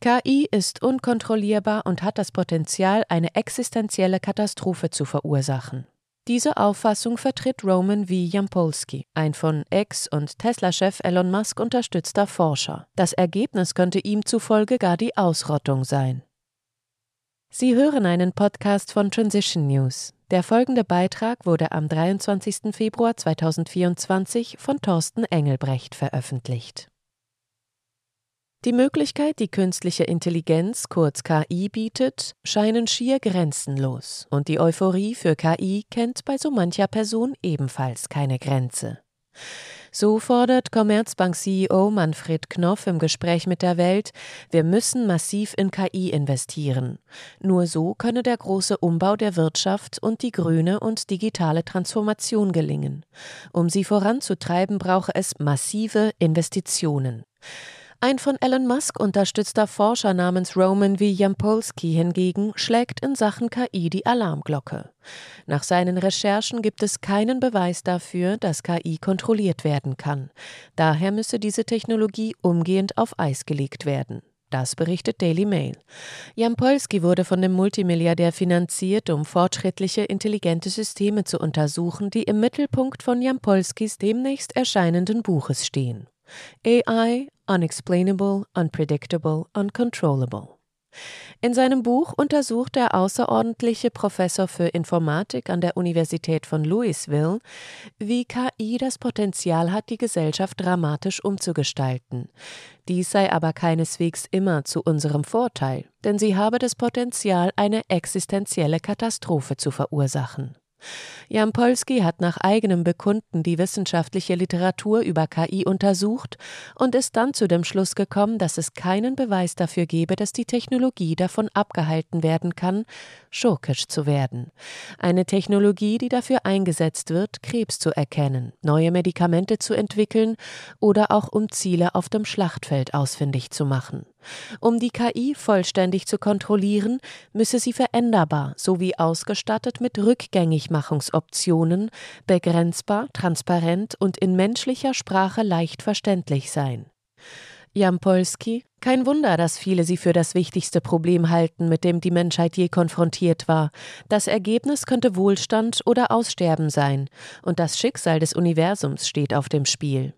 KI ist unkontrollierbar und hat das Potenzial, eine existenzielle Katastrophe zu verursachen. Diese Auffassung vertritt Roman V. Jampolsky, ein von Ex- und Tesla-Chef Elon Musk unterstützter Forscher. Das Ergebnis könnte ihm zufolge gar die Ausrottung sein. Sie hören einen Podcast von Transition News. Der folgende Beitrag wurde am 23. Februar 2024 von Thorsten Engelbrecht veröffentlicht. Die Möglichkeit, die künstliche Intelligenz, kurz KI, bietet, scheinen schier grenzenlos, und die Euphorie für KI kennt bei so mancher Person ebenfalls keine Grenze. So fordert Commerzbank-CEO Manfred Knoff im Gespräch mit der Welt, wir müssen massiv in KI investieren. Nur so könne der große Umbau der Wirtschaft und die grüne und digitale Transformation gelingen. Um sie voranzutreiben, brauche es massive Investitionen. Ein von Elon Musk unterstützter Forscher namens Roman V. Jampolsky hingegen schlägt in Sachen KI die Alarmglocke. Nach seinen Recherchen gibt es keinen Beweis dafür, dass KI kontrolliert werden kann. Daher müsse diese Technologie umgehend auf Eis gelegt werden. Das berichtet Daily Mail. Jampolsky wurde von dem Multimilliardär finanziert, um fortschrittliche, intelligente Systeme zu untersuchen, die im Mittelpunkt von Jampolskys demnächst erscheinenden Buches stehen. AI Unexplainable, Unpredictable, Uncontrollable. In seinem Buch untersucht der außerordentliche Professor für Informatik an der Universität von Louisville, wie KI das Potenzial hat, die Gesellschaft dramatisch umzugestalten. Dies sei aber keineswegs immer zu unserem Vorteil, denn sie habe das Potenzial, eine existenzielle Katastrophe zu verursachen. Jan Polski hat nach eigenem Bekunden die wissenschaftliche Literatur über KI untersucht und ist dann zu dem Schluss gekommen, dass es keinen Beweis dafür gebe, dass die Technologie davon abgehalten werden kann, schurkisch zu werden. Eine Technologie, die dafür eingesetzt wird, Krebs zu erkennen, neue Medikamente zu entwickeln oder auch um Ziele auf dem Schlachtfeld ausfindig zu machen. Um die KI vollständig zu kontrollieren, müsse sie veränderbar sowie ausgestattet mit Rückgängigmachungsoptionen, begrenzbar, transparent und in menschlicher Sprache leicht verständlich sein. Jampolski, kein Wunder, dass viele sie für das wichtigste Problem halten, mit dem die Menschheit je konfrontiert war. Das Ergebnis könnte Wohlstand oder Aussterben sein, und das Schicksal des Universums steht auf dem Spiel.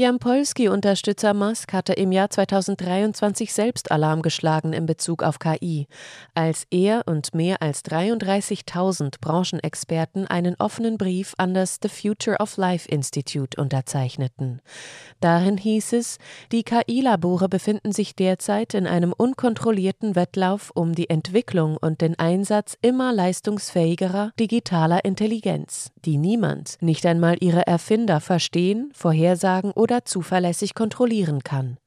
Jampolsky-Unterstützer Musk hatte im Jahr 2023 selbst Alarm geschlagen in Bezug auf KI, als er und mehr als 33.000 Branchenexperten einen offenen Brief an das The Future of Life Institute unterzeichneten. Darin hieß es, die KI-Labore befinden sich derzeit in einem unkontrollierten Wettlauf um die Entwicklung und den Einsatz immer leistungsfähigerer digitaler Intelligenz, die niemand, nicht einmal ihre Erfinder verstehen, vorhersagen oder zuverlässig kontrollieren kann.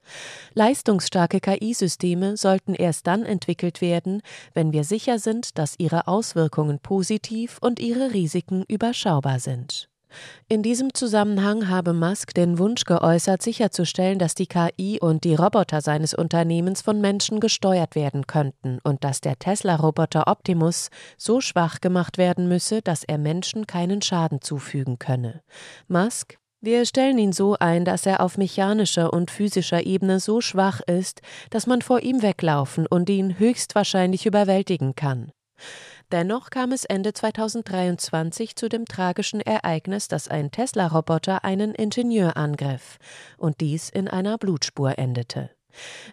Leistungsstarke KI-Systeme sollten erst dann entwickelt werden, wenn wir sicher sind, dass ihre Auswirkungen positiv und ihre Risiken überschaubar sind. In diesem Zusammenhang habe Musk den Wunsch geäußert, sicherzustellen, dass die KI und die Roboter seines Unternehmens von Menschen gesteuert werden könnten und dass der Tesla-Roboter Optimus so schwach gemacht werden müsse, dass er Menschen keinen Schaden zufügen könne. Musk wir stellen ihn so ein, dass er auf mechanischer und physischer Ebene so schwach ist, dass man vor ihm weglaufen und ihn höchstwahrscheinlich überwältigen kann. Dennoch kam es Ende 2023 zu dem tragischen Ereignis, dass ein Tesla-Roboter einen Ingenieur angriff und dies in einer Blutspur endete.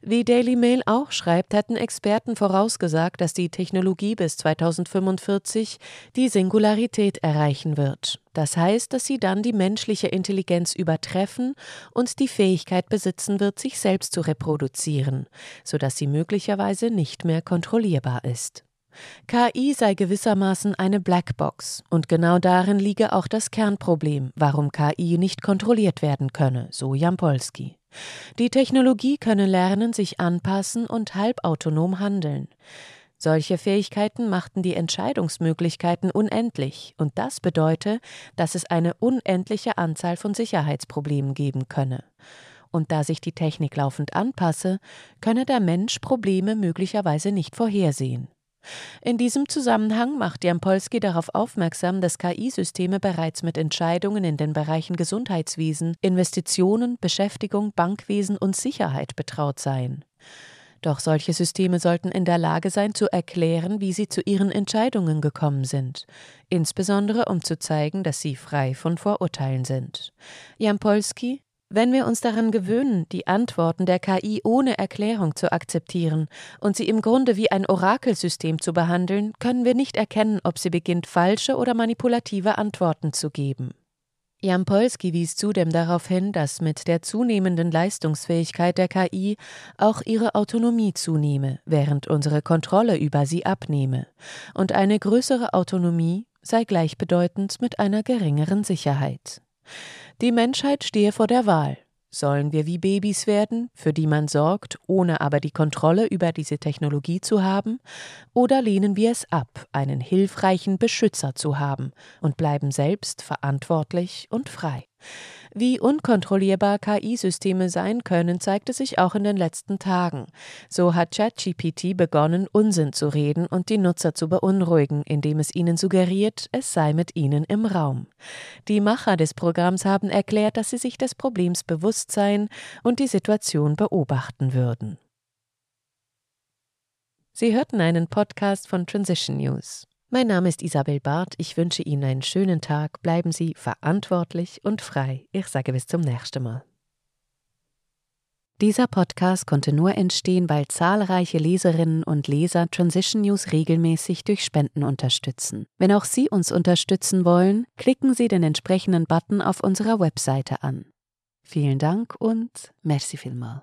Wie Daily Mail auch schreibt, hätten Experten vorausgesagt, dass die Technologie bis 2045 die Singularität erreichen wird. Das heißt, dass sie dann die menschliche Intelligenz übertreffen und die Fähigkeit besitzen wird, sich selbst zu reproduzieren, sodass sie möglicherweise nicht mehr kontrollierbar ist. KI sei gewissermaßen eine Blackbox, und genau darin liege auch das Kernproblem, warum KI nicht kontrolliert werden könne, so Jampolsky. Die Technologie könne lernen, sich anpassen und halbautonom handeln. Solche Fähigkeiten machten die Entscheidungsmöglichkeiten unendlich, und das bedeute, dass es eine unendliche Anzahl von Sicherheitsproblemen geben könne. Und da sich die Technik laufend anpasse, könne der Mensch Probleme möglicherweise nicht vorhersehen. In diesem Zusammenhang macht Jampolsky darauf aufmerksam, dass KI-Systeme bereits mit Entscheidungen in den Bereichen Gesundheitswesen, Investitionen, Beschäftigung, Bankwesen und Sicherheit betraut seien. Doch solche Systeme sollten in der Lage sein zu erklären, wie sie zu ihren Entscheidungen gekommen sind, insbesondere um zu zeigen, dass sie frei von Vorurteilen sind. Jampolsky wenn wir uns daran gewöhnen, die Antworten der KI ohne Erklärung zu akzeptieren und sie im Grunde wie ein Orakelsystem zu behandeln, können wir nicht erkennen, ob sie beginnt, falsche oder manipulative Antworten zu geben. Jan Polski wies zudem darauf hin, dass mit der zunehmenden Leistungsfähigkeit der KI auch ihre Autonomie zunehme, während unsere Kontrolle über sie abnehme, und eine größere Autonomie sei gleichbedeutend mit einer geringeren Sicherheit. Die Menschheit stehe vor der Wahl. Sollen wir wie Babys werden, für die man sorgt, ohne aber die Kontrolle über diese Technologie zu haben? Oder lehnen wir es ab, einen hilfreichen Beschützer zu haben und bleiben selbst verantwortlich und frei? Wie unkontrollierbar KI-Systeme sein können, zeigte sich auch in den letzten Tagen. So hat ChatGPT begonnen, Unsinn zu reden und die Nutzer zu beunruhigen, indem es ihnen suggeriert, es sei mit ihnen im Raum. Die Macher des Programms haben erklärt, dass sie sich des Problems bewusst seien und die Situation beobachten würden. Sie hörten einen Podcast von Transition News. Mein Name ist Isabel Barth. Ich wünsche Ihnen einen schönen Tag. Bleiben Sie verantwortlich und frei. Ich sage bis zum nächsten Mal. Dieser Podcast konnte nur entstehen, weil zahlreiche Leserinnen und Leser Transition News regelmäßig durch Spenden unterstützen. Wenn auch Sie uns unterstützen wollen, klicken Sie den entsprechenden Button auf unserer Webseite an. Vielen Dank und merci vielmal.